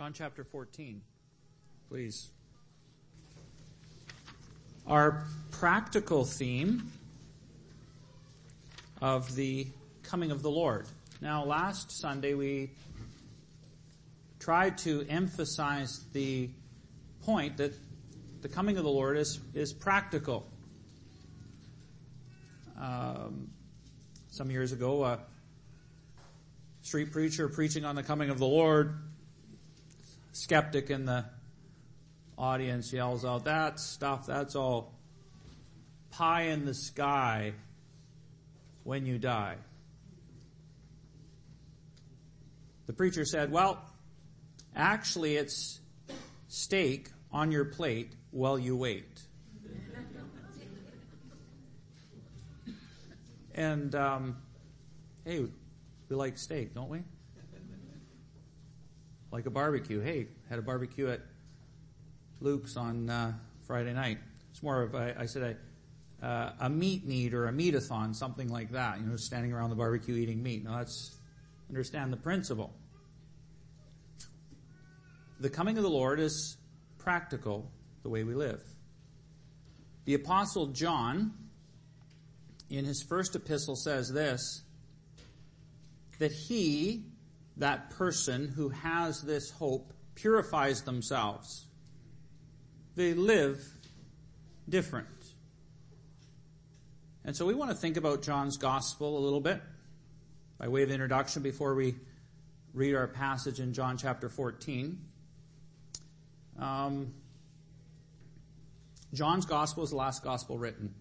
John chapter 14, please. Our practical theme of the coming of the Lord. Now, last Sunday we tried to emphasize the point that the coming of the Lord is, is practical. Um, some years ago, a street preacher preaching on the coming of the Lord skeptic in the audience yells out, that stuff, that's all pie in the sky when you die. The preacher said, well, actually it's steak on your plate while you wait. and, um, hey, we like steak, don't we? Like a barbecue. Hey, had a barbecue at Luke's on uh, Friday night. It's more of I said a, uh, a meat meet or a meatathon, something like that. You know, standing around the barbecue eating meat. Now that's understand the principle. The coming of the Lord is practical, the way we live. The apostle John, in his first epistle says this, that he that person who has this hope purifies themselves. They live different. And so we want to think about John's gospel a little bit by way of introduction before we read our passage in John chapter 14. Um, John's gospel is the last gospel written.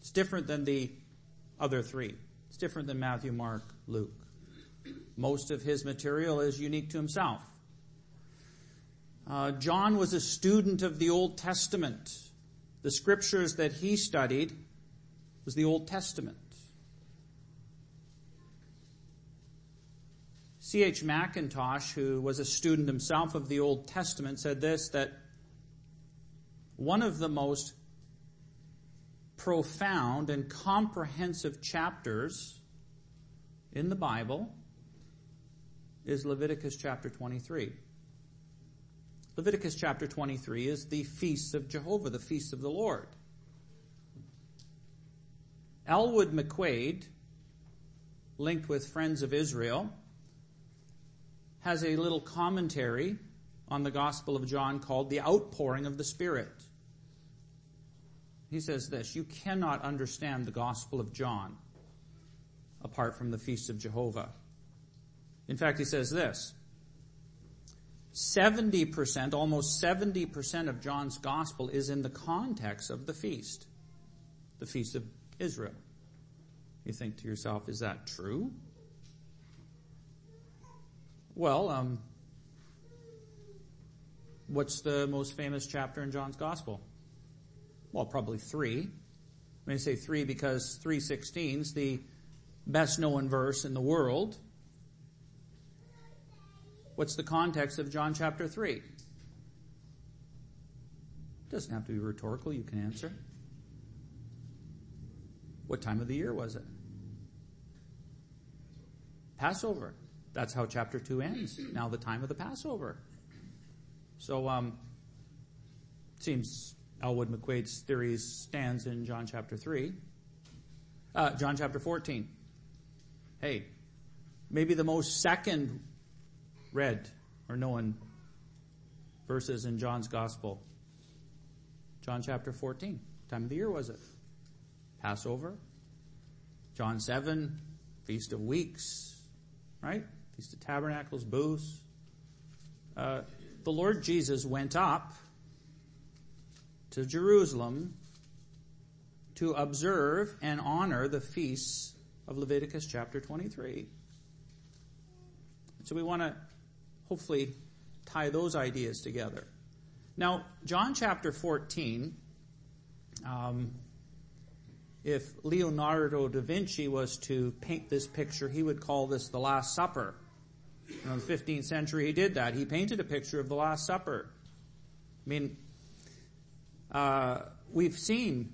It's different than the other three. It's different than Matthew, Mark, Luke. Most of his material is unique to himself. Uh, John was a student of the Old Testament. The scriptures that he studied was the Old Testament. C.H. Mackintosh, who was a student himself of the Old Testament, said this that one of the most profound and comprehensive chapters in the Bible is Leviticus chapter 23. Leviticus chapter 23 is the feasts of Jehovah, the feasts of the Lord. Elwood McQuaid, linked with Friends of Israel, has a little commentary on the Gospel of John called The Outpouring of the Spirit. He says this, you cannot understand the Gospel of John apart from the feasts of Jehovah. In fact, he says this 70%, almost 70% of John's gospel is in the context of the feast, the feast of Israel. You think to yourself, is that true? Well, um, what's the most famous chapter in John's gospel? Well, probably three. I'm going to say three because 316 is the best known verse in the world. What's the context of John chapter 3? It doesn't have to be rhetorical, you can answer. What time of the year was it? Passover. That's how chapter 2 ends. Now the time of the Passover. So, um, seems Elwood McQuaid's theory stands in John chapter 3. Uh, John chapter 14. Hey, maybe the most second read or known verses in John's Gospel. John chapter 14. What time of the year was it? Passover. John 7, Feast of Weeks, right? Feast of Tabernacles, Booths. Uh, the Lord Jesus went up to Jerusalem to observe and honor the feasts of Leviticus chapter 23. So we want to hopefully tie those ideas together. Now, John chapter 14, um, if Leonardo da Vinci was to paint this picture, he would call this the Last Supper. in the 15th century, he did that. He painted a picture of the Last Supper. I mean, uh, we've seen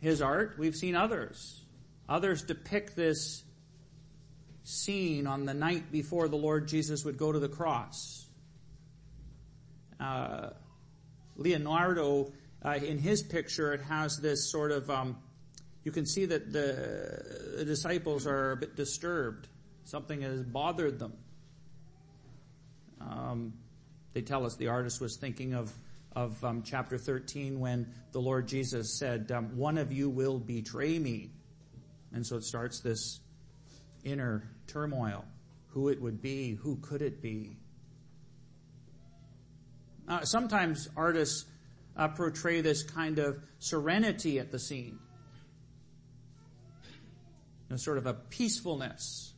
his art, we've seen others. Others depict this scene on the night before the Lord Jesus would go to the cross. uh, Leonardo, uh, in his picture, it has this sort of, um, you can see that the, the disciples are a bit disturbed. Something has bothered them. Um, they tell us the artist was thinking of of um, chapter 13 when the Lord Jesus said, um, One of you will betray me. And so it starts this inner turmoil. Who it would be, who could it be? Uh, sometimes artists uh, portray this kind of serenity at the scene, a sort of a peacefulness.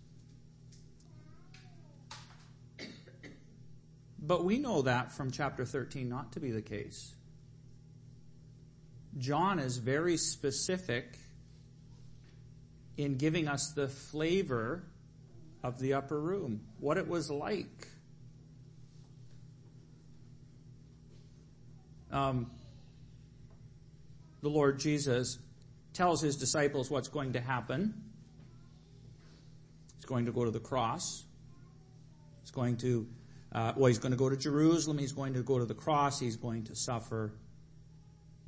But we know that from chapter 13 not to be the case. John is very specific in giving us the flavor of the upper room, what it was like. Um, the Lord Jesus tells his disciples what's going to happen. He's going to go to the cross. He's going to uh, well, he's going to go to Jerusalem. He's going to go to the cross. He's going to suffer,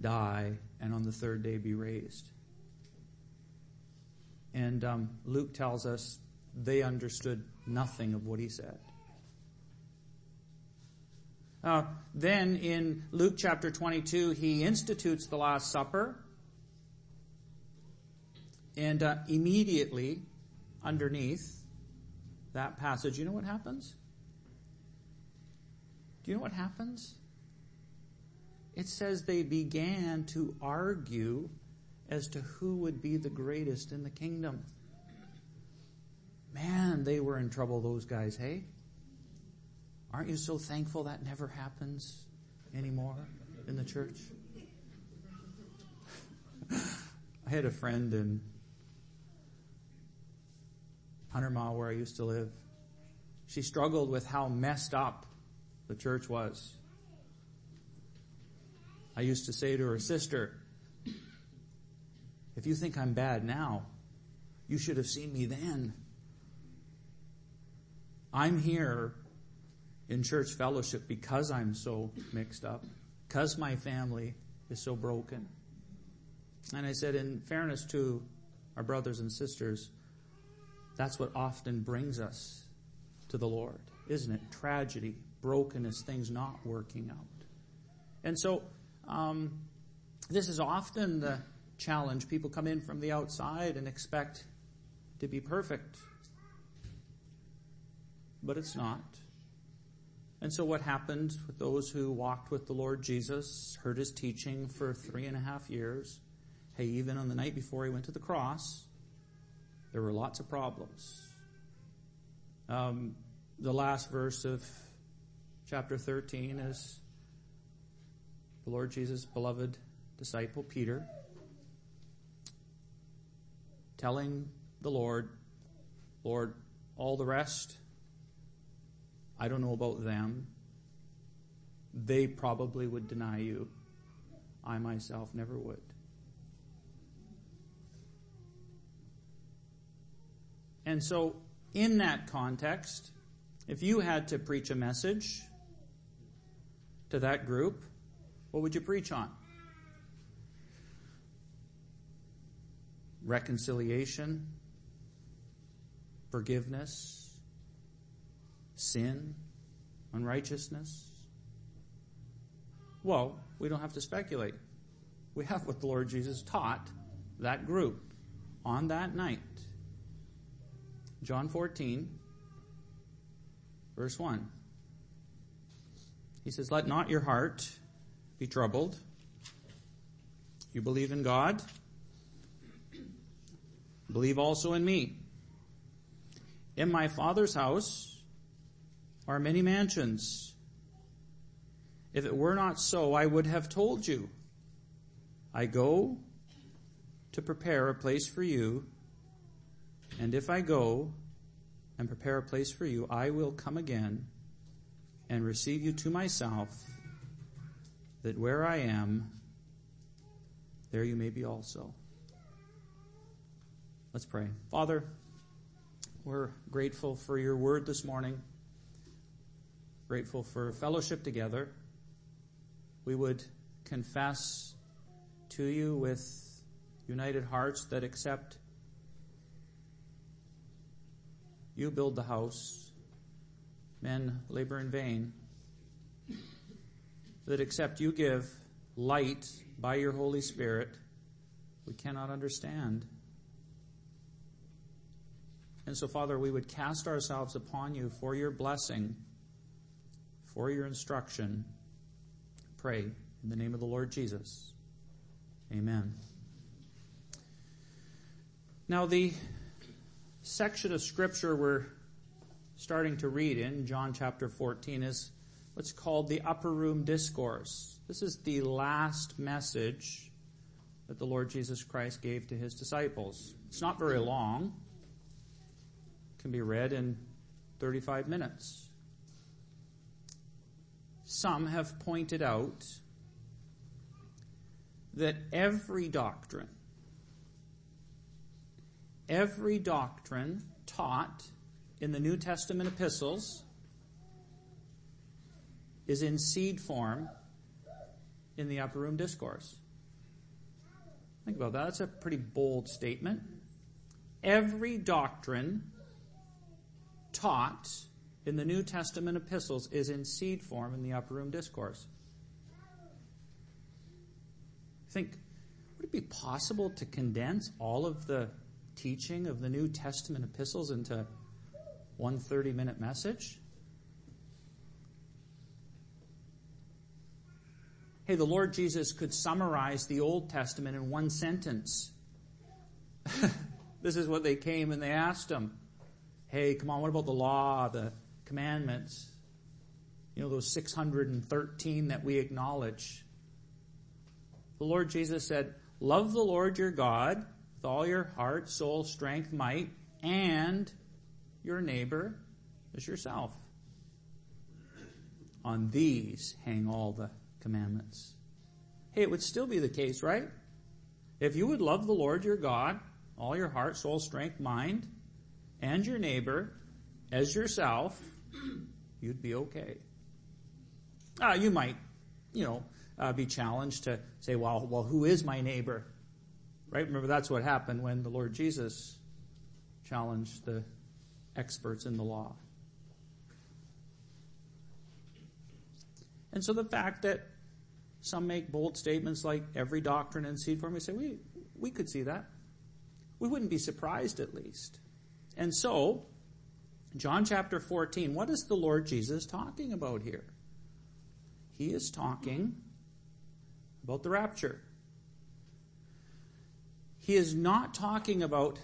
die, and on the third day be raised. And um, Luke tells us they understood nothing of what he said. Uh, then in Luke chapter 22, he institutes the Last Supper. And uh, immediately underneath that passage, you know what happens? Do you know what happens? It says they began to argue as to who would be the greatest in the kingdom. Man, they were in trouble, those guys, hey? Aren't you so thankful that never happens anymore in the church? I had a friend in Hunter Mile where I used to live. She struggled with how messed up the church was. I used to say to her sister, if you think I'm bad now, you should have seen me then. I'm here in church fellowship because I'm so mixed up, because my family is so broken. And I said, in fairness to our brothers and sisters, that's what often brings us to the Lord, isn't it? Tragedy, brokenness, things not working out. And so, um, this is often the challenge. People come in from the outside and expect to be perfect. But it's not. And so what happened with those who walked with the Lord Jesus, heard his teaching for three and a half years? Hey, even on the night before he went to the cross, there were lots of problems. Um, the last verse of chapter 13 is the Lord Jesus' beloved disciple Peter telling the Lord, Lord, all the rest, I don't know about them. They probably would deny you. I myself never would. And so, in that context, if you had to preach a message to that group, what would you preach on? Reconciliation, forgiveness, sin, unrighteousness? Well, we don't have to speculate. We have what the Lord Jesus taught that group on that night. John 14, verse 1. He says, Let not your heart be troubled. You believe in God, believe also in me. In my Father's house are many mansions. If it were not so, I would have told you. I go to prepare a place for you, and if I go and prepare a place for you, I will come again and receive you to myself, that where I am, there you may be also. Let's pray. Father, we're grateful for your word this morning, grateful for fellowship together. we would confess to you with united hearts that accept you build the house, men labor in vain, that except you give light by your Holy Spirit, we cannot understand. And so, Father, we would cast ourselves upon you for your blessing, for your instruction. Pray in the name of the Lord Jesus. Amen. Now, the section of Scripture we're starting to read in, John chapter 14, is what's called the Upper Room Discourse. This is the last message that the Lord Jesus Christ gave to his disciples. It's not very long can be read in 35 minutes. Some have pointed out that every doctrine, every doctrine taught in the New Testament epistles is in seed form in the upper room discourse. Think about that. That's a pretty bold statement. Every doctrine taught in the New Testament epistles is in seed form in the upper room discourse. Think, would it be possible to condense all of the teaching of the New Testament epistles into one 30 minute message? Hey, the Lord Jesus could summarize the Old Testament in one sentence. this is what they came and they asked him hey, come on, what about the law, the commandments? You know, those 613 that we acknowledge. The Lord Jesus said, Love the Lord your God with all your heart, soul, strength, might, and your neighbor as yourself. On these hang all the commandments. Hey, it would still be the case, right? If you would love the Lord your God, all your heart, soul, strength, mind, and your neighbor as yourself, you'd be okay. Uh, you might, you know, uh, be challenged to say, well, well, who is my neighbor? Right? Remember, that's what happened when the Lord Jesus challenged the experts in the law. And so the fact that some make bold statements like every doctrine in seed form, we say, we, we could see that. We wouldn't be surprised at least. And so, John chapter 14, what is the Lord Jesus talking about here? He is talking about the rapture. He is not talking about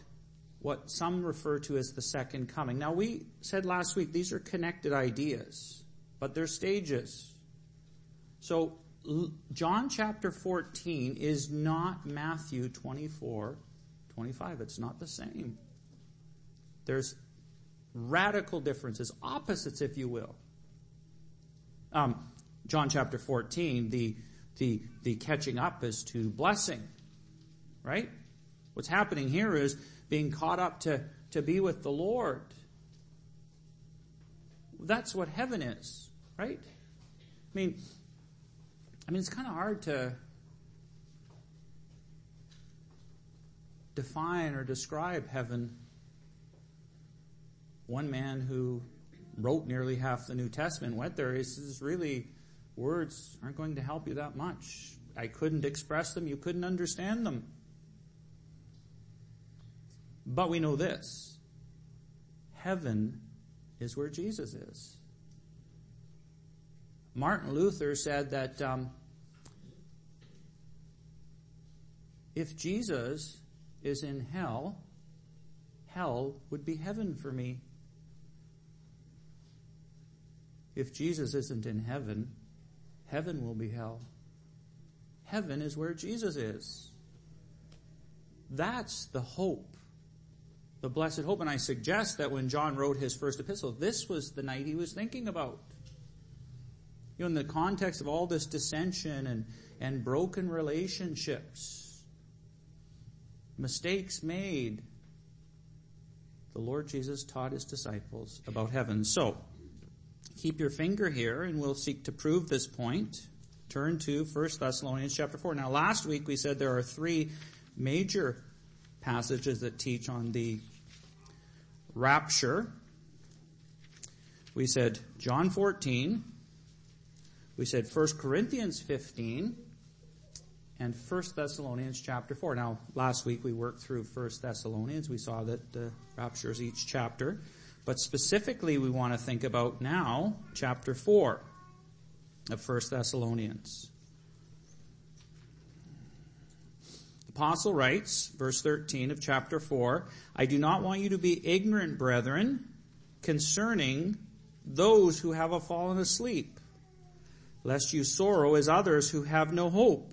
what some refer to as the second coming. Now, we said last week these are connected ideas, but they're stages. So, John chapter 14 is not Matthew 24, 25. It's not the same. There's radical differences, opposites, if you will. Um, John chapter 14, the, the, the catching up is to blessing, right? What's happening here is being caught up to, to be with the Lord. That's what heaven is, right? I mean, I mean, it's kind of hard to define or describe heaven one man who wrote nearly half the New Testament went there. He says, really, words aren't going to help you that much. I couldn't express them. You couldn't understand them. But we know this. Heaven is where Jesus is. Martin Luther said that um, if Jesus is in hell, hell would be heaven for me. If Jesus isn't in heaven, heaven will be hell. Heaven is where Jesus is. That's the hope, the blessed hope. And I suggest that when John wrote his first epistle, this was the night he was thinking about. You know, in the context of all this dissension and, and broken relationships, mistakes made, the Lord Jesus taught his disciples about heaven. So, Keep your finger here and we'll seek to prove this point. turn to 1 Thessalonians chapter 4. Now last week we said there are three major passages that teach on the rapture. We said John 14, we said 1 Corinthians 15, and 1 Thessalonians chapter 4. Now, last week we worked through 1 Thessalonians. We saw that the rapture is each chapter. But specifically, we want to think about now chapter 4 of 1 Thessalonians. The apostle writes, verse 13 of chapter 4, I do not want you to be ignorant, brethren, concerning those who have fallen asleep, lest you sorrow as others who have no hope.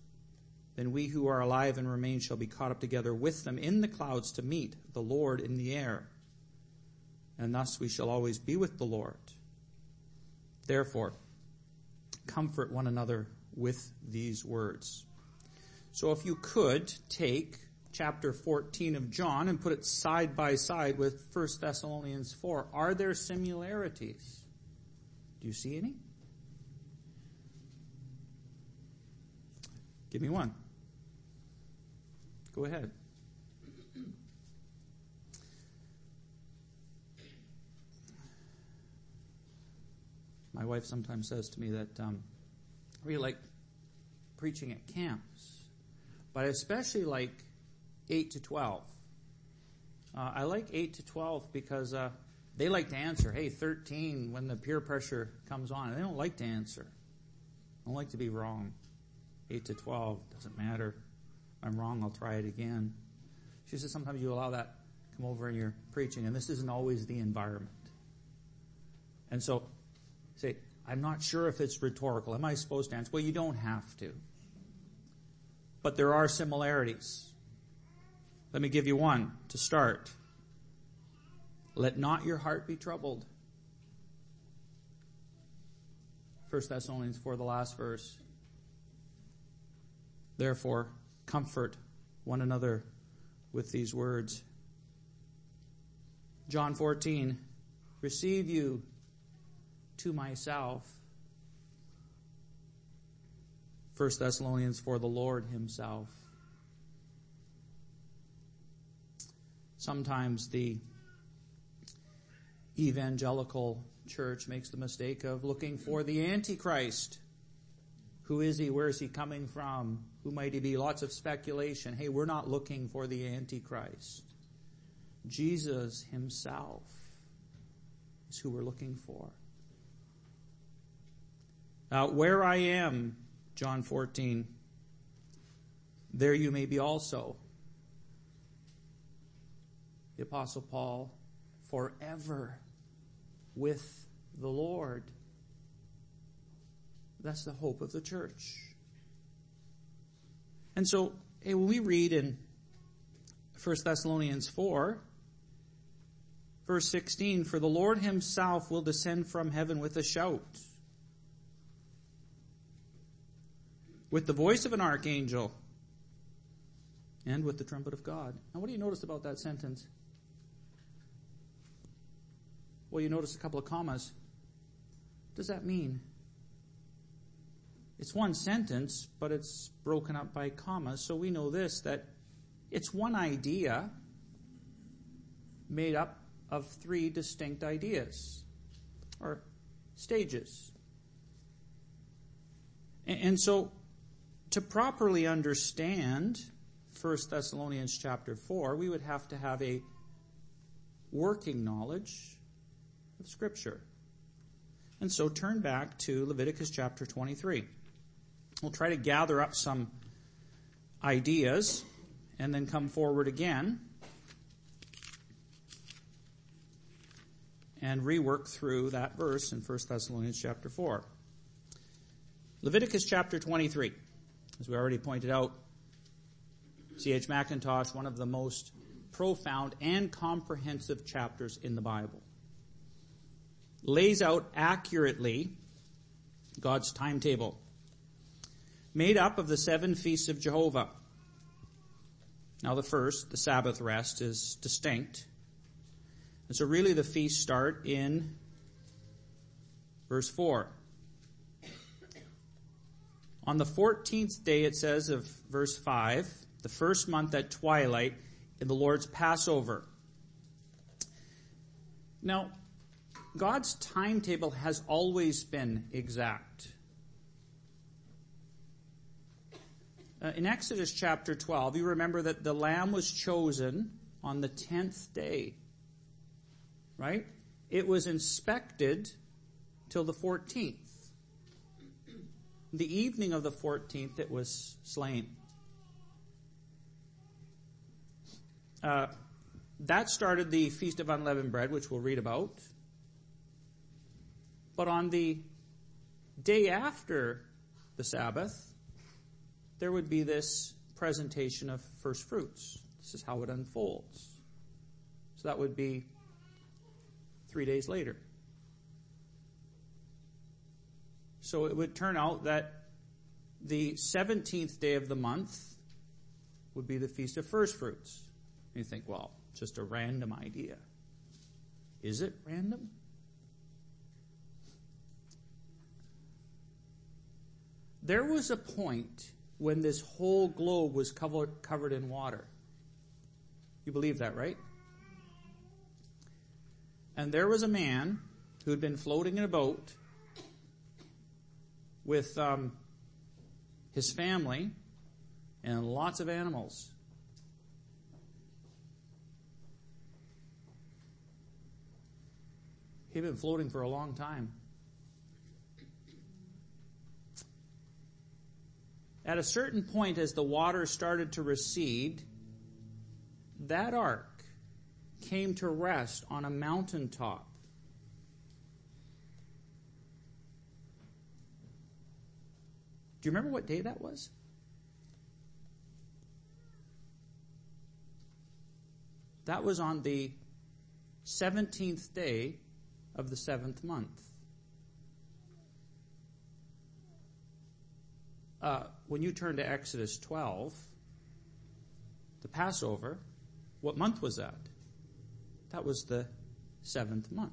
Then we who are alive and remain shall be caught up together with them in the clouds to meet the Lord in the air. And thus we shall always be with the Lord. Therefore, comfort one another with these words. So if you could take chapter 14 of John and put it side by side with 1 Thessalonians 4, are there similarities? Do you see any? Give me one. Go ahead. My wife sometimes says to me that um, I really like preaching at camps, but I especially like 8 to 12. Uh, I like 8 to 12 because uh, they like to answer, hey, 13, when the peer pressure comes on. They don't like to answer. They don't like to be wrong. 8 to 12, doesn't matter. I'm wrong, I'll try it again. She says sometimes you allow that come over in your preaching, and this isn't always the environment. And so, say, I'm not sure if it's rhetorical. Am I supposed to answer? Well, you don't have to. But there are similarities. Let me give you one to start. Let not your heart be troubled. 1 Thessalonians 4, the last verse. Therefore, comfort one another with these words. John 14, receive you to myself. 1 Thessalonians, for the Lord himself. Sometimes the evangelical church makes the mistake of looking for the Antichrist. Who is he? Where is he coming from? Who might he be? Lots of speculation. Hey, we're not looking for the Antichrist. Jesus himself is who we're looking for. Now, where I am, John 14, there you may be also. The Apostle Paul, forever with the Lord. That's the hope of the church. And so, hey, when we read in 1 Thessalonians 4, verse 16, for the Lord himself will descend from heaven with a shout, with the voice of an archangel, and with the trumpet of God. Now, what do you notice about that sentence? Well, you notice a couple of commas. What does that mean? It's one sentence, but it's broken up by commas. So we know this that it's one idea made up of three distinct ideas or stages. And so to properly understand 1 Thessalonians chapter 4, we would have to have a working knowledge of Scripture. And so turn back to Leviticus chapter 23. We'll try to gather up some ideas and then come forward again and rework through that verse in 1 Thessalonians chapter 4. Leviticus chapter 23, As we already pointed out, C.H. Mackintosh, one of the most profound and comprehensive chapters in the Bible, lays out accurately God's timetable, made up of the seven feasts of Jehovah. Now, the first, the Sabbath rest, is distinct. And so, really, the feasts start in verse 4. On the 14th day, it says of verse 5, the first month at twilight, in the Lord's Passover. Now, God's timetable has always been exact. Uh, in Exodus chapter 12, you remember that the lamb was chosen on the 10th day. Right? It was inspected till the 14th. The evening of the 14th, it was slain. Uh, that started the Feast of Unleavened Bread, which we'll read about. But on the day after the Sabbath, there would be this presentation of first fruits. This is how it unfolds. So that would be three days later. So it would turn out that the 17th day of the month would be the Feast of First Fruits. And you think, well, just a random idea. Is it random? There was a point when this whole globe was covered, covered in water. You believe that, right? And there was a man who had been floating in a boat with um, his family and lots of animals. He'd been floating for a long time. At a certain point, as the water started to recede, that ark came to rest on a mountaintop. Do you remember what day that was? That was on the 17th day of the seventh month. Uh, when you turn to Exodus 12, the Passover, what month was that? That was the seventh month.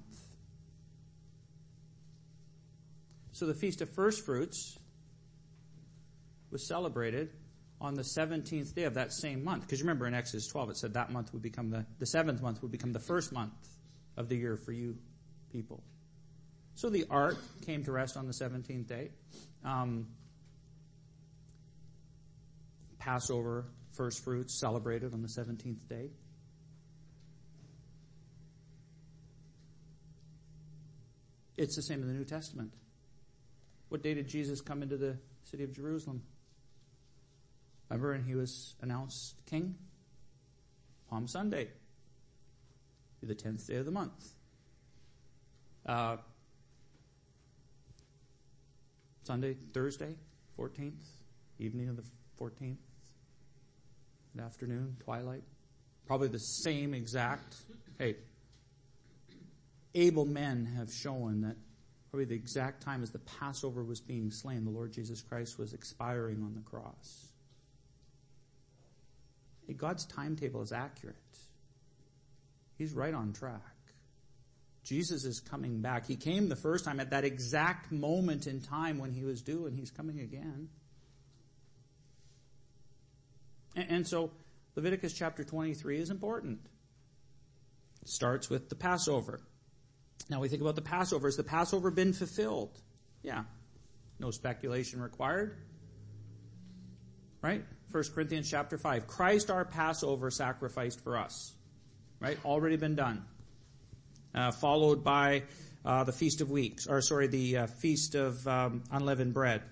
So the Feast of First Fruits was celebrated on the 17th day of that same month. Because remember in Exodus 12 it said that month would become the, the seventh month would become the first month of the year for you people. So the ark came to rest on the 17th day. Um, Passover, first fruits celebrated on the 17th day. It's the same in the New Testament. What day did Jesus come into the city of Jerusalem? Remember, and he was announced king? Palm Sunday, the 10th day of the month. Uh, Sunday, Thursday, 14th, evening of the 14th, afternoon, twilight. Probably the same exact. Hey, able men have shown that probably the exact time as the Passover was being slain, the Lord Jesus Christ was expiring on the cross. Hey, God's timetable is accurate. He's right on track. Jesus is coming back. He came the first time at that exact moment in time when he was due, and he's coming again. And, so Leviticus chapter 23 is important. It starts with the Passover. Now we think about the Passover. Has the Passover been fulfilled? Yeah. No speculation required. Right? 1 Corinthians chapter 5. Christ our Passover sacrificed for us. Right? Already been done uh, followed by uh, the Feast of Weeks, or sorry, the uh, Feast of um, Unleavened Bread.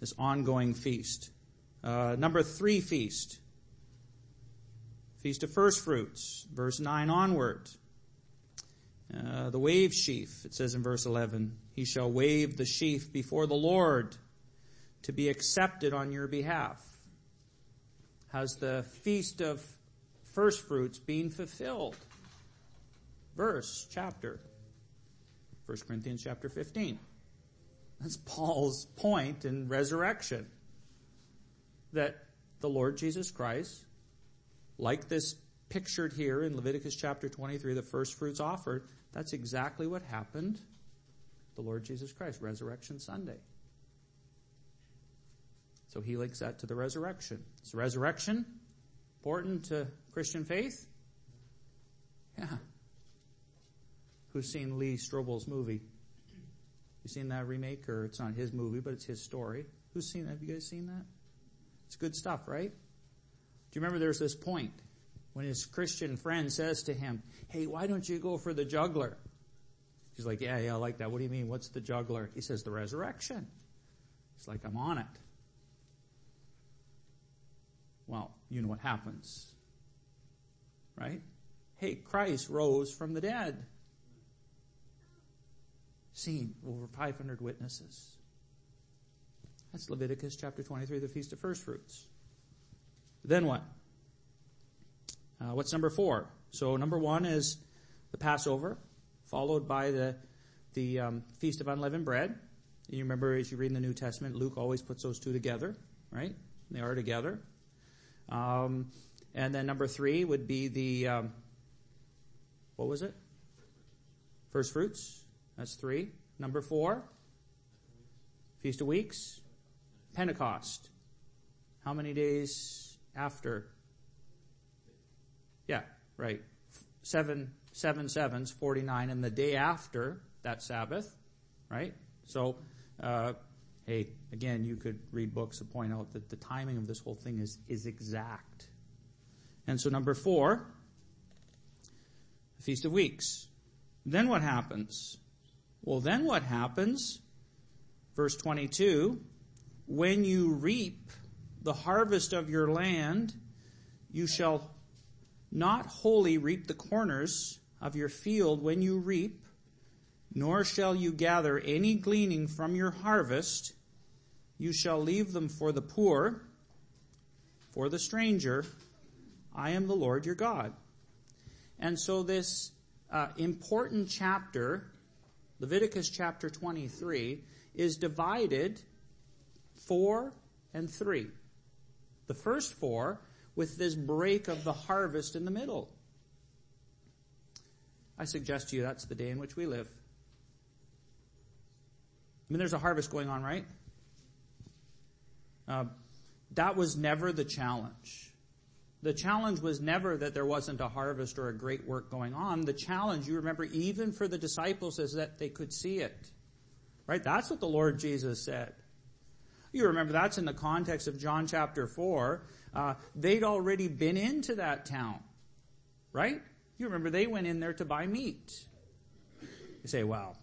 This ongoing feast. Uh, number three feast. Feast of First Fruits, verse 9 onward. Uh, the wave sheaf, it says in verse 11, he shall wave the sheaf before the Lord to be accepted on your behalf? Has the feast of first fruits been fulfilled? Verse, chapter. 1 Corinthians chapter 15. That's Paul's point in resurrection. That the Lord Jesus Christ, like this pictured here in Leviticus chapter 23, the first fruits offered, that's exactly what happened the Lord Jesus Christ, Resurrection Sunday. So he links that to the resurrection. Is resurrection important to Christian faith? Yeah. Who's seen Lee Strobel's movie? You seen that remake, or it's not his movie, but it's his story. Who's seen that? Have you guys seen that? It's good stuff, right? Do you remember there's this point when his Christian friend says to him, Hey, why don't you go for the juggler? He's like, Yeah, yeah, I like that. What do you mean? What's the juggler? He says, The resurrection. He's like, I'm on it. Well, you know what happens. Right? Hey, Christ rose from the dead. Seen over 500 witnesses. That's Leviticus chapter 23, the Feast of First Fruits. Then what? Uh, what's number four? So number one is the Passover, followed by the the um, Feast of Unleavened Bread. You remember as you read in the New Testament, Luke always puts those two together, right? They are together. Um, and then number three would be the um, what was it? First fruits. That's three. Number four, Feast of Weeks, Pentecost. How many days after? Yeah, right. Seven, seven sevens, 49, and the day after that Sabbath, right? So, uh, hey, again, you could read books that point out that the timing of this whole thing is, is exact. And so number four, the Feast of Weeks. Then what happens? Well, then what happens? Verse 22 When you reap the harvest of your land, you shall not wholly reap the corners of your field when you reap, nor shall you gather any gleaning from your harvest. You shall leave them for the poor, for the stranger. I am the Lord your God. And so this uh, important chapter Leviticus chapter 23 is divided four and three. The first four with this break of the harvest in the middle. I suggest to you that's the day in which we live. I mean, there's a harvest going on, right? Uh, that was never the challenge. The challenge was never that there wasn't a harvest or a great work going on. The challenge, you remember, even for the disciples, is that they could see it. Right? That's what the Lord Jesus said. You remember that's in the context of John chapter 4. Uh, they'd already been into that town. Right? You remember they went in there to buy meat. You say, well,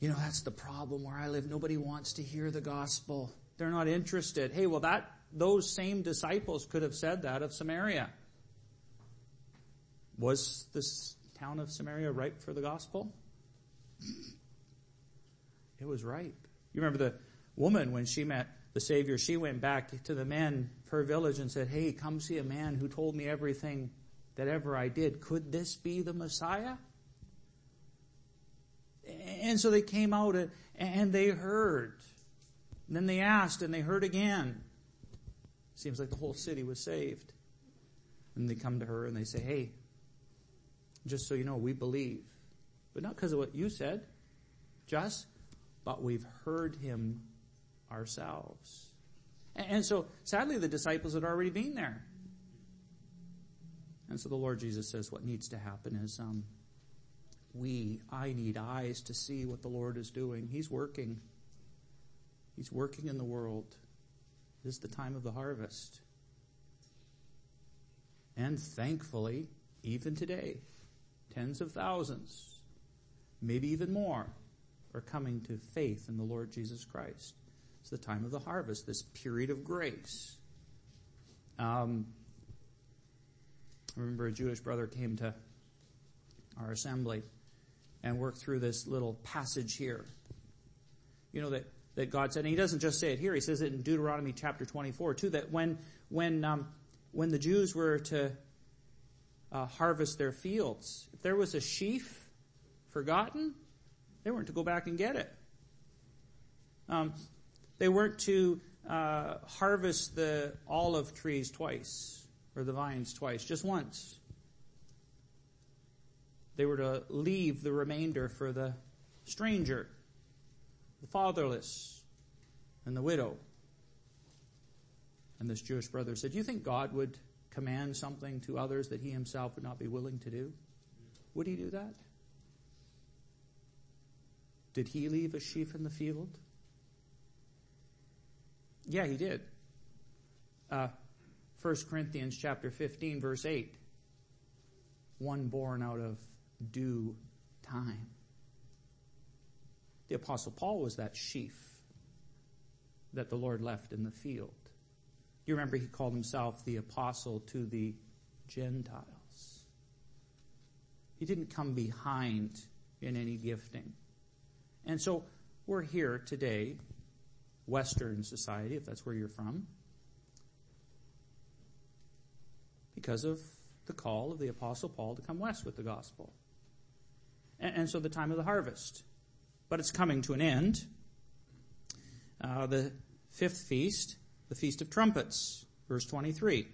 you know, that's the problem where I live. Nobody wants to hear the gospel. They're not interested. Hey, well, that those same disciples could have said that of Samaria. Was this town of Samaria ripe for the gospel? It was ripe. You remember the woman when she met the Savior, she went back to the men of her village and said, Hey, come see a man who told me everything that ever I did. Could this be the Messiah? And so they came out and they heard. And then they asked and they heard again. Seems like the whole city was saved. And they come to her and they say, Hey, just so you know, we believe. But not because of what you said, just, but we've heard him ourselves. And so, sadly, the disciples had already been there. And so the Lord Jesus says what needs to happen is um, we, I need eyes to see what the Lord is doing. He's working. He's working in the world. This is the time of the harvest. And thankfully, even today, tens of thousands, maybe even more, are coming to faith in the Lord Jesus Christ. It's the time of the harvest, this period of grace. Um, I remember a Jewish brother came to our assembly and worked through this little passage here. You know that that God said, and he doesn't just say it here, he says it in Deuteronomy chapter 24 too, that when, when, um, when the Jews were to uh, harvest their fields, if there was a sheaf forgotten, they weren't to go back and get it. Um, they weren't to uh, harvest the olive trees twice or the vines twice, just once. They were to leave the remainder for the stranger, the fatherless, and the widow. And this Jewish brother said, Do you think God would command something to others that he himself would not be willing to do? Would he do that? Did he leave a sheaf in the field? Yeah, he did. Uh, 1 Corinthians chapter 15, verse 8. One born out of due time. The Apostle Paul was that sheaf that the Lord left in the field. You remember he called himself the apostle to the Gentiles. He didn't come behind in any gifting. And so we're here today, Western society, if that's where you're from, because of the call of the Apostle Paul to come west with the gospel. And, and so the time of the harvest. But it's coming to an end. Uh, the fifth feast, the Feast of Trumpets, verse 23.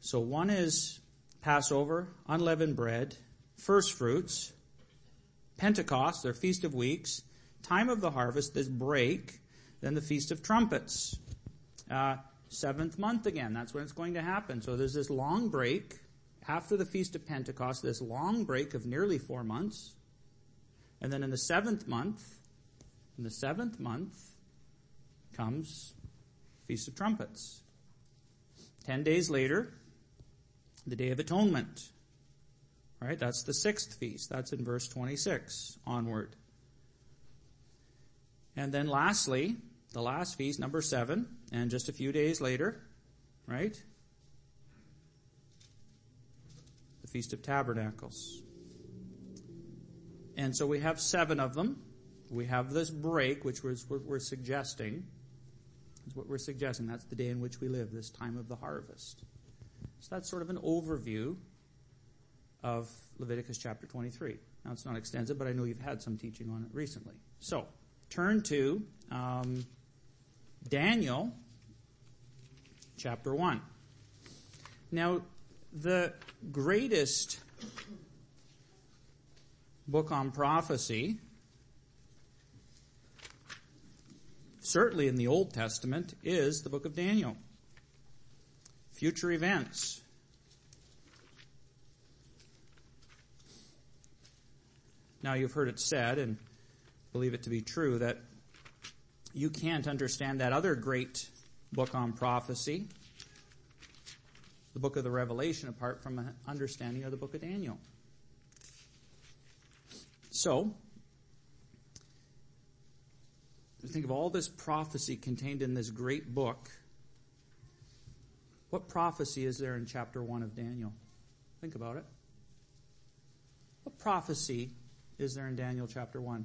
So one is Passover, unleavened bread, first fruits, Pentecost, their Feast of Weeks, time of the harvest, this break, then the Feast of Trumpets. Uh, seventh month again, that's when it's going to happen. So there's this long break after the Feast of Pentecost, this long break of nearly four months. And then in the seventh month, in the seventh month comes Feast of Trumpets. Ten days later, the Day of Atonement. Right? That's the sixth feast. That's in verse 26 onward. And then lastly, the last feast, number seven, and just a few days later, right? The Feast of Tabernacles. And so we have seven of them. We have this break, which was what we're suggesting. Is what we're suggesting. That's the day in which we live, this time of the harvest. So that's sort of an overview of Leviticus chapter 23. Now, it's not extensive, but I know you've had some teaching on it recently. So, turn to um, Daniel chapter 1. Now, the greatest book on prophecy, certainly in the Old Testament, is the book of Daniel. Future events, Now, you've heard it said, and believe it to be true, that you can't understand that other great book on prophecy, the book of the Revelation, apart from an understanding of the book of Daniel. So, think of all this prophecy contained in this great book. What prophecy is there in chapter 1 of Daniel? Think about it. What prophecy is there in Daniel chapter 1?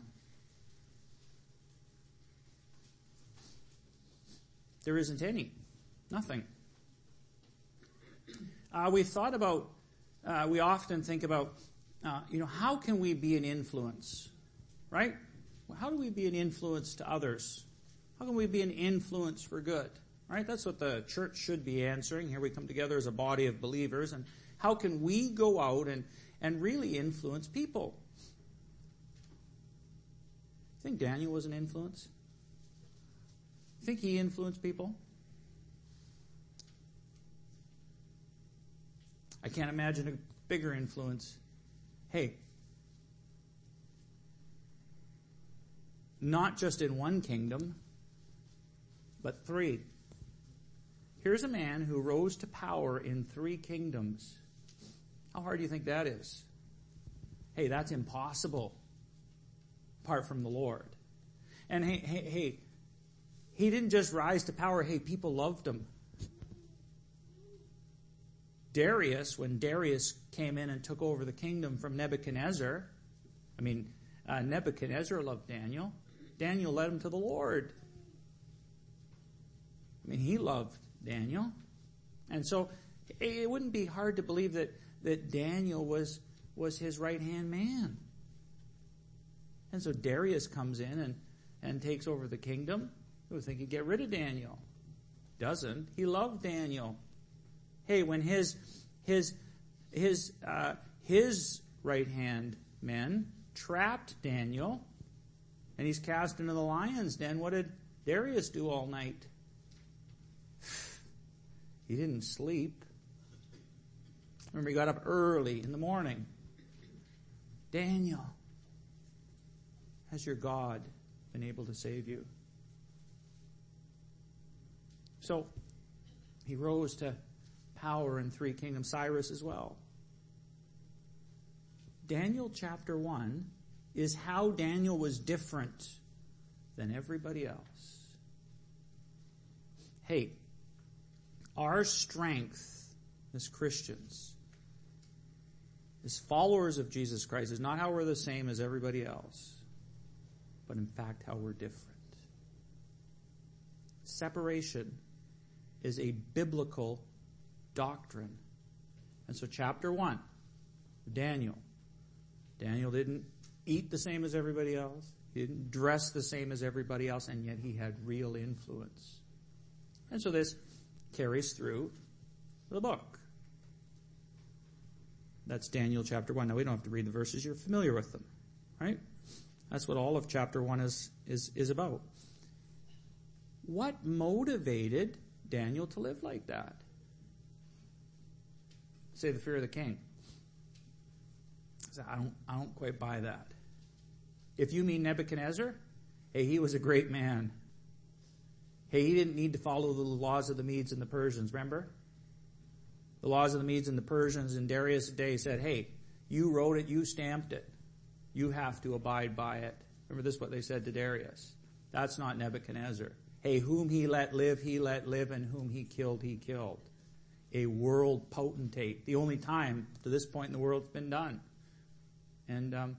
There isn't any. Nothing. Uh, we've thought about, uh, we often think about, uh, you know, how can we be an influence? Right? How do we be an influence to others? How can we be an influence for good? Right? That's what the church should be answering. Here we come together as a body of believers. And how can we go out and, and really influence people? think Daniel was an influence? Think he influenced people? I can't imagine a bigger influence. Hey, not just in one kingdom, but three. Here's a man who rose to power in three kingdoms. How hard do you think that is? Hey, that's impossible apart from the Lord. And hey, hey, hey, he didn't just rise to power, hey, people loved him. Darius, when Darius came in and took over the kingdom from Nebuchadnezzar, I mean, uh, Nebuchadnezzar loved Daniel. Daniel led him to the Lord. I mean, he loved Daniel. And so it wouldn't be hard to believe that, that Daniel was, was his right hand man. And so Darius comes in and, and takes over the kingdom. He would think he'd get rid of Daniel. Doesn't. He loved Daniel. Hey, when his his his uh, his right hand men trapped Daniel, and he's cast into the lion's den. What did Darius do all night? He didn't sleep. Remember, he got up early in the morning. Daniel, has your God been able to save you? So, he rose to power in three kingdoms, Cyrus as well. Daniel chapter 1 is how Daniel was different than everybody else. Hey, our strength as Christians, as followers of Jesus Christ, is not how we're the same as everybody else, but in fact how we're different. Separation is a biblical doctrine. And so, chapter 1, Daniel. Daniel didn't eat the same as everybody else, he didn't dress the same as everybody else, and yet he had real influence. And so, this carries through the book. That's Daniel chapter 1. Now, we don't have to read the verses, you're familiar with them, right? That's what all of chapter 1 is, is, is about. What motivated Daniel to live like that? Say the fear of the king. I don't, I don't quite buy that. If you mean Nebuchadnezzar, hey, he was a great man. Hey, he didn't need to follow the laws of the Medes and the Persians, remember? The laws of the Medes and the Persians in Darius' day said, hey, you wrote it, you stamped it. You have to abide by it. Remember this is what they said to Darius. That's not Nebuchadnezzar. Hey, whom he let live, he let live, and whom he killed, he killed. A world potentate. The only time to this point in the world it's been done. And um,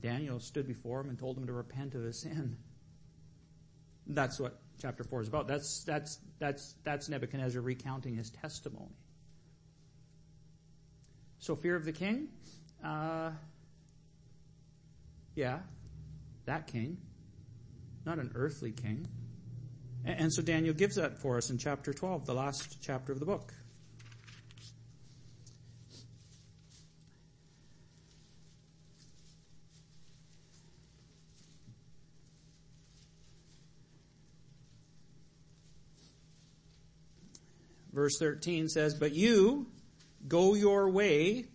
Daniel stood before him and told him to repent of his sin. That's what chapter 4 is about. That's, that's, that's, that's Nebuchadnezzar recounting his testimony. So, fear of the king? Uh, yeah, that king. Not an earthly king. And so Daniel gives that for us in chapter 12, the last chapter of the book. Verse 13 says, But you go your way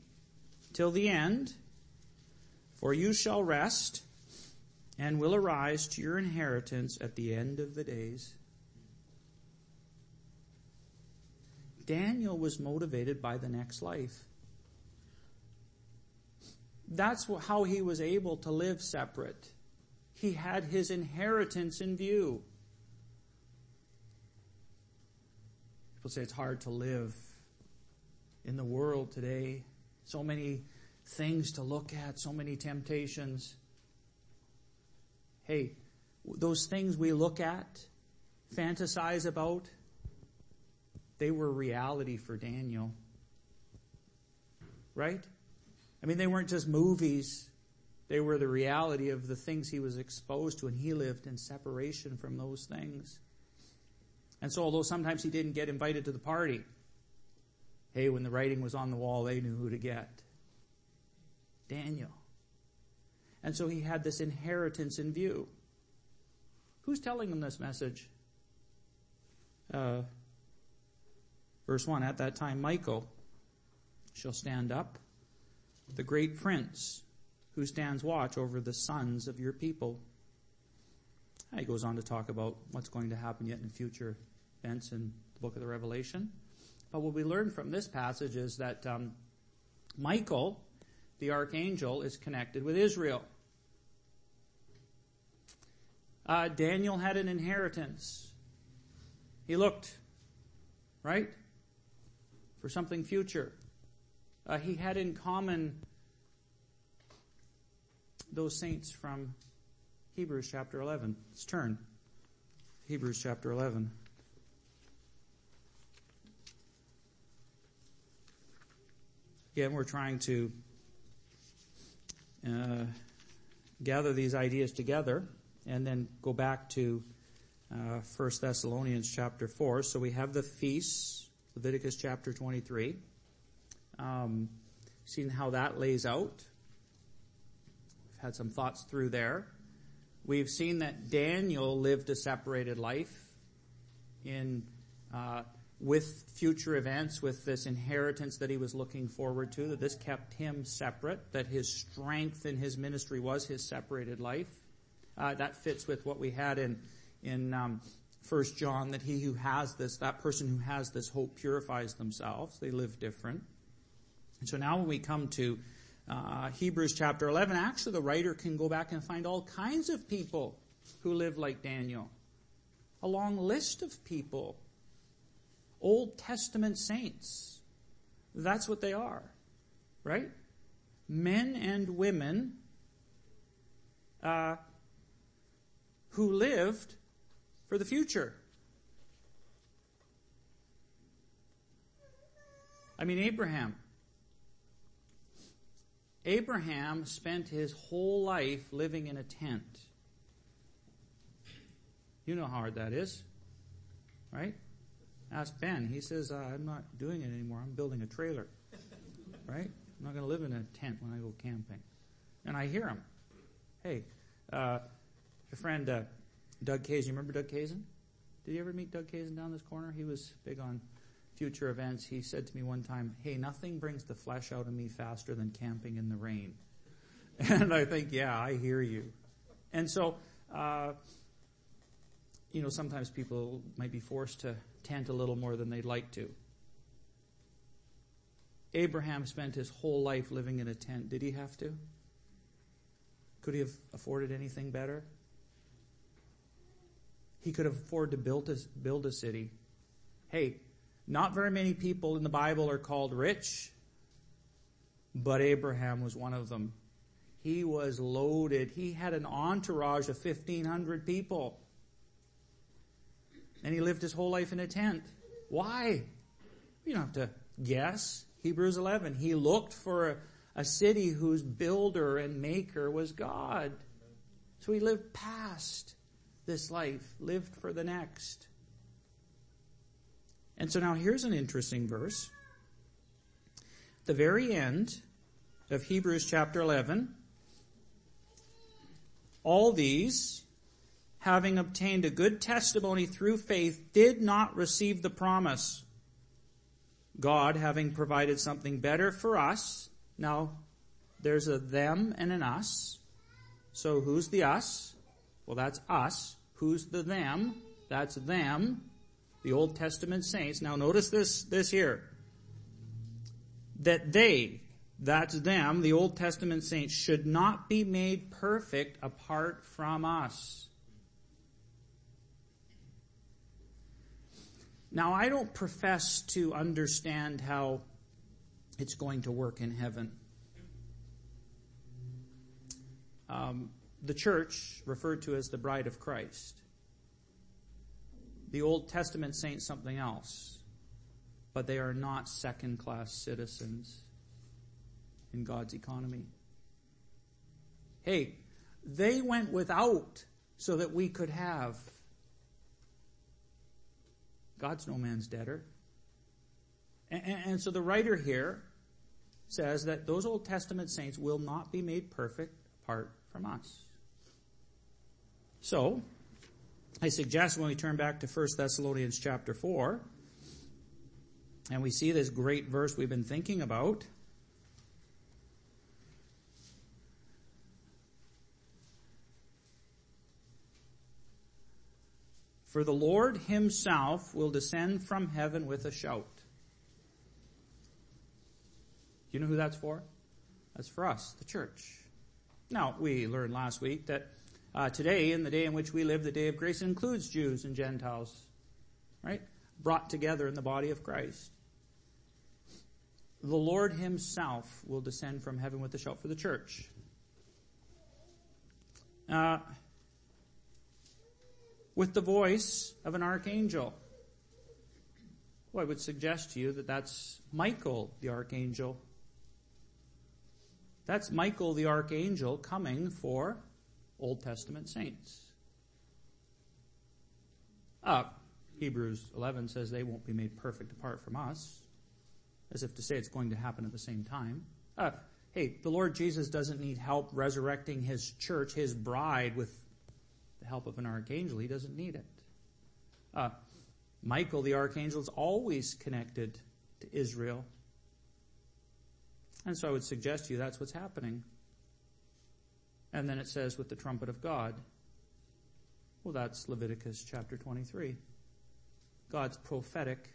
till the end, for you shall rest and will arise to your inheritance at the end of the days. Daniel was motivated by the next life. That's how he was able to live separate. He had his inheritance in view. People say it's hard to live in the world today. So many things to look at, so many temptations. Hey, those things we look at, fantasize about, they were reality for Daniel. Right? I mean, they weren't just movies. They were the reality of the things he was exposed to, and he lived in separation from those things. And so, although sometimes he didn't get invited to the party, hey, when the writing was on the wall, they knew who to get Daniel. And so he had this inheritance in view. Who's telling him this message? Uh, Verse 1 At that time, Michael shall stand up, the great prince who stands watch over the sons of your people. He goes on to talk about what's going to happen yet in future events in the book of the Revelation. But what we learn from this passage is that um, Michael, the archangel, is connected with Israel. Uh, Daniel had an inheritance. He looked, right? For something future. Uh, he had in common those saints from Hebrews chapter 11. Let's turn. Hebrews chapter 11. Again, we're trying to uh, gather these ideas together and then go back to uh, 1 Thessalonians chapter 4. So we have the feasts, Leviticus chapter 23. Um, seen how that lays out. We've had some thoughts through there. We've seen that Daniel lived a separated life in uh, with future events, with this inheritance that he was looking forward to, that this kept him separate, that his strength in his ministry was his separated life. Uh, that fits with what we had in in um, First John, that he who has this, that person who has this hope, purifies themselves. They live different. And so now when we come to uh, Hebrews chapter 11, actually the writer can go back and find all kinds of people who live like Daniel. A long list of people. Old Testament saints. That's what they are. Right? Men and women uh, who lived for the future. I mean, Abraham. Abraham spent his whole life living in a tent. You know how hard that is, right? Ask Ben. He says, uh, I'm not doing it anymore. I'm building a trailer, right? I'm not going to live in a tent when I go camping. And I hear him. Hey, uh, a friend, uh, Doug Kazin. You remember Doug Kazin? Did you ever meet Doug Kazin down this corner? He was big on future events. He said to me one time, Hey, nothing brings the flesh out of me faster than camping in the rain. And I think, yeah, I hear you. And so, uh, you know, sometimes people might be forced to tent a little more than they'd like to. Abraham spent his whole life living in a tent. Did he have to? Could he have afforded anything better? He could afford to build a, build a city. Hey, not very many people in the Bible are called rich, but Abraham was one of them. He was loaded. He had an entourage of 1,500 people. And he lived his whole life in a tent. Why? You don't have to guess. Hebrews 11. He looked for a, a city whose builder and maker was God. So he lived past this life, lived for the next. And so now here's an interesting verse. The very end of Hebrews chapter 11. All these, having obtained a good testimony through faith, did not receive the promise. God, having provided something better for us. Now, there's a them and an us. So who's the us? Well, that's us. Who's the them? That's them, the Old Testament saints. Now notice this, this here. That they, that's them, the Old Testament saints, should not be made perfect apart from us. Now, I don't profess to understand how it's going to work in heaven. Um, the church, referred to as the bride of Christ. The Old Testament saints something else, but they are not second class citizens in God's economy. Hey, they went without so that we could have. God's no man's debtor. And, and, and, so the writer here says that those Old Testament saints will not be made perfect apart from us. So, I suggest when we turn back to 1 Thessalonians chapter 4, and we see this great verse we've been thinking about, For the Lord himself will descend from heaven with a shout. You know who that's for? That's for us, the church. Now, we learned last week that uh, today, in the day in which we live, the day of grace includes Jews and Gentiles, right? Brought together in the body of Christ. The Lord Himself will descend from heaven with a shout for the church. Uh, with the voice of an archangel. Well, I would suggest to you that that's Michael the archangel. That's Michael the archangel coming for Old Testament saints. Uh, Hebrews 11 says they won't be made perfect apart from us, as if to say it's going to happen at the same time. Uh, hey, the Lord Jesus doesn't need help resurrecting his church, his bride, with the help of an archangel. He doesn't need it. Uh, Michael, the archangel, is always connected to Israel. And so I would suggest to you that's what's happening. And then it says, with the trumpet of God. Well, that's Leviticus chapter 23. God's prophetic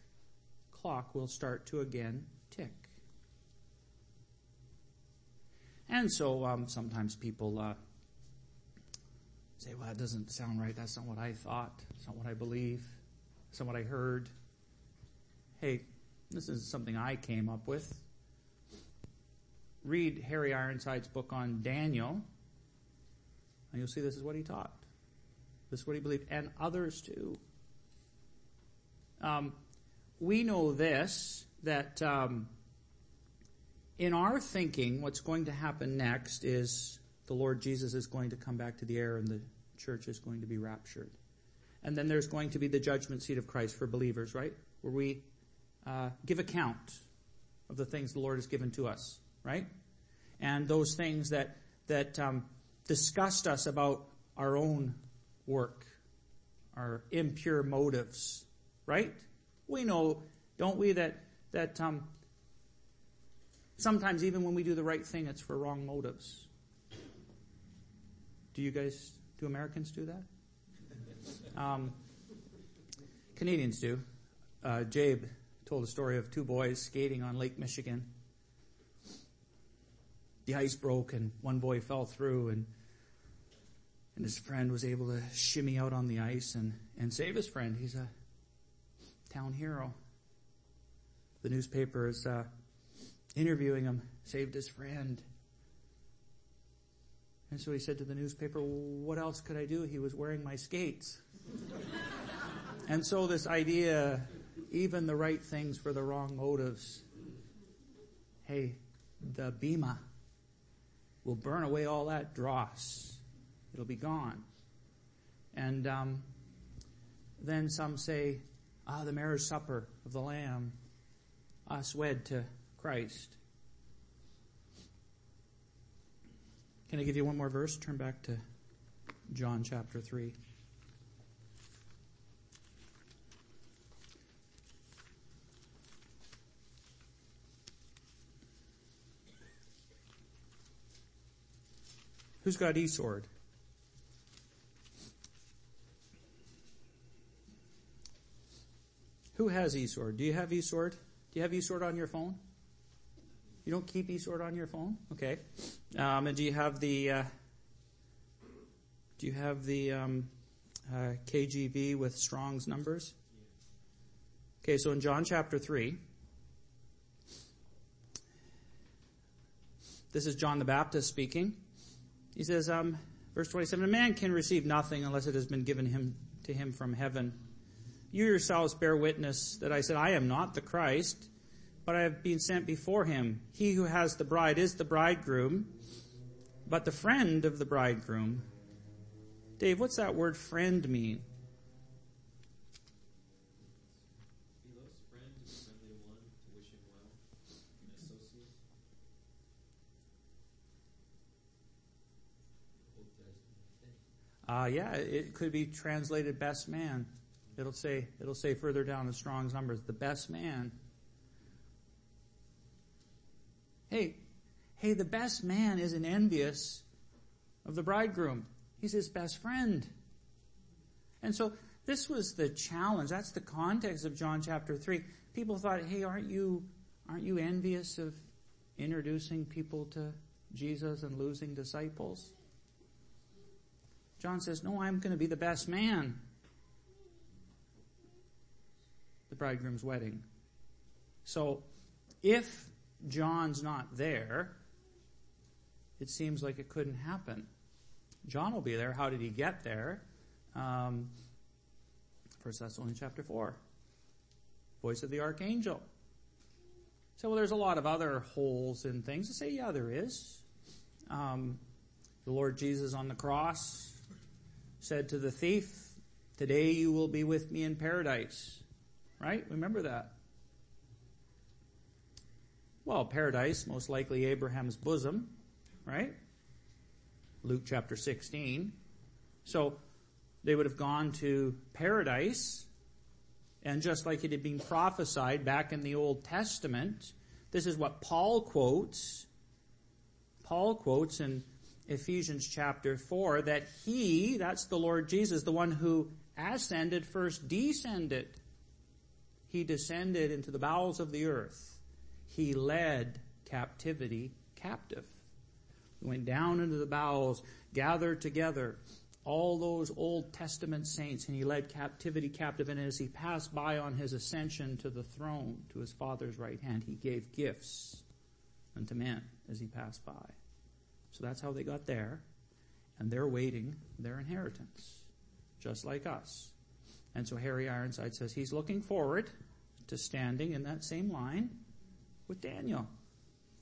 clock will start to again tick. And so um, sometimes people uh, say, well, that doesn't sound right. That's not what I thought. It's not what I believe. It's not what I heard. Hey, this is something I came up with. Read Harry Ironside's book on Daniel, and you'll see this is what he taught. This is what he believed, and others too. Um, we know this that um, in our thinking, what's going to happen next is the Lord Jesus is going to come back to the air and the church is going to be raptured. And then there's going to be the judgment seat of Christ for believers, right? Where we uh, give account of the things the Lord has given to us, right? And those things that that um, disgust us about our own work, our impure motives, right? We know, don't we, that that um, sometimes even when we do the right thing, it's for wrong motives. Do you guys, do Americans do that? Um, Canadians do. Uh, Jabe told a story of two boys skating on Lake Michigan. The ice broke and one boy fell through and and his friend was able to shimmy out on the ice and, and save his friend. He's a town hero. The newspaper is uh, interviewing him, saved his friend. And so he said to the newspaper, What else could I do? He was wearing my skates. and so this idea, even the right things for the wrong motives, hey, the bema will burn away all that dross. It'll be gone. And um, then some say, ah, the marriage supper of the Lamb, us wed to Christ. Can I give you one more verse? Turn back to John chapter 3. Who's got e-sword? Who has eSword? Do you have eSword? Do you have eSword on your phone? You don't keep eSword on your phone? Okay. Um, and do you have the, uh, do you have the um, uh, KJV with Strong's numbers? Okay, so in John chapter 3, this is John the Baptist speaking. He says, um, verse 27, a man can receive nothing unless it has been given him to him from heaven. You yourselves bear witness that I said, I am not the Christ, but I have been sent before him. He who has the bride is the bridegroom, but the friend of the bridegroom. Dave, what's that word friend mean? Uh, yeah, it could be translated best man. It'll say, it'll say further down in Strong's numbers, the best man. Hey, hey, the best man isn't envious of the bridegroom. He's his best friend. And so this was the challenge. That's the context of John chapter 3. People thought, hey, aren't you, aren't you envious of introducing people to Jesus and losing disciples? John says, no, I'm going to be the best man the bridegroom's wedding. So, if John's not there, it seems like it couldn't happen. John will be there. How did he get there? Um, 1 Thessalonians chapter 4. Voice of the archangel. So, well, there's a lot of other holes in things. I say, yeah, there is. Um, the Lord Jesus on the cross said to the thief, Today you will be with me in paradise. Right? Remember that. Well, paradise, most likely Abraham's bosom, right? Luke chapter 16. So they would have gone to paradise, and just like it had been prophesied back in the Old Testament, this is what Paul quotes. Paul quotes in Ephesians chapter 4 that he, that's the Lord Jesus, the one who ascended first descended. He descended into the bowels of the earth. He led captivity captive. He went down into the bowels, gathered together all those Old Testament saints, and he led captivity captive. And as he passed by on his ascension to the throne, to his Father's right hand, he gave gifts unto men as he passed by. So that's how they got there. And they're waiting their inheritance, just like us. And so Harry Ironside says he's looking forward to standing in that same line with Daniel.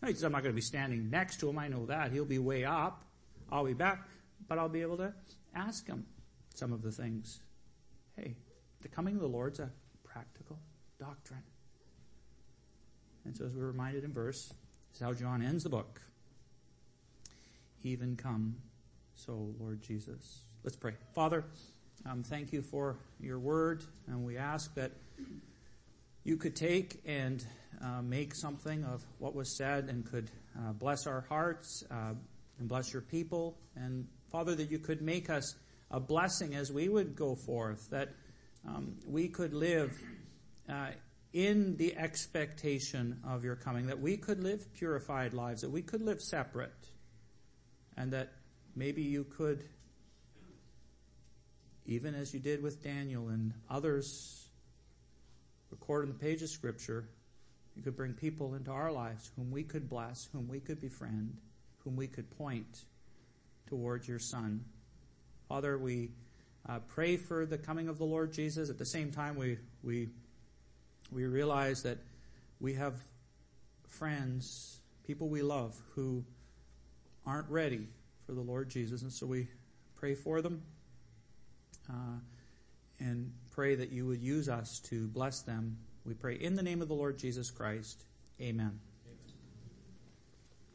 He says, I'm not going to be standing next to him. I know that. He'll be way up. I'll be back. But I'll be able to ask him some of the things. Hey, the coming of the Lord's a practical doctrine. And so, as we're reminded in verse, this is how John ends the book. Even come, so Lord Jesus. Let's pray. Father, um, thank you for your word, and we ask that you could take and uh, make something of what was said and could uh, bless our hearts uh, and bless your people and Father, that you could make us a blessing as we would go forth, that um, we could live uh, in the expectation of your coming, that we could live purified lives, that we could live separate, and that maybe you could, even as you did with Daniel and others recorded in the page of Scripture, you could bring people into our lives whom we could bless, whom we could befriend, whom we could point towards your Son. Father, we uh, pray for the coming of the Lord Jesus. At the same time, we, we, we realize that we have friends, people we love, who aren't ready for the Lord Jesus. And so we pray for them uh, and pray that you would use us to bless them. We pray in the name of the Lord Jesus Christ. Amen.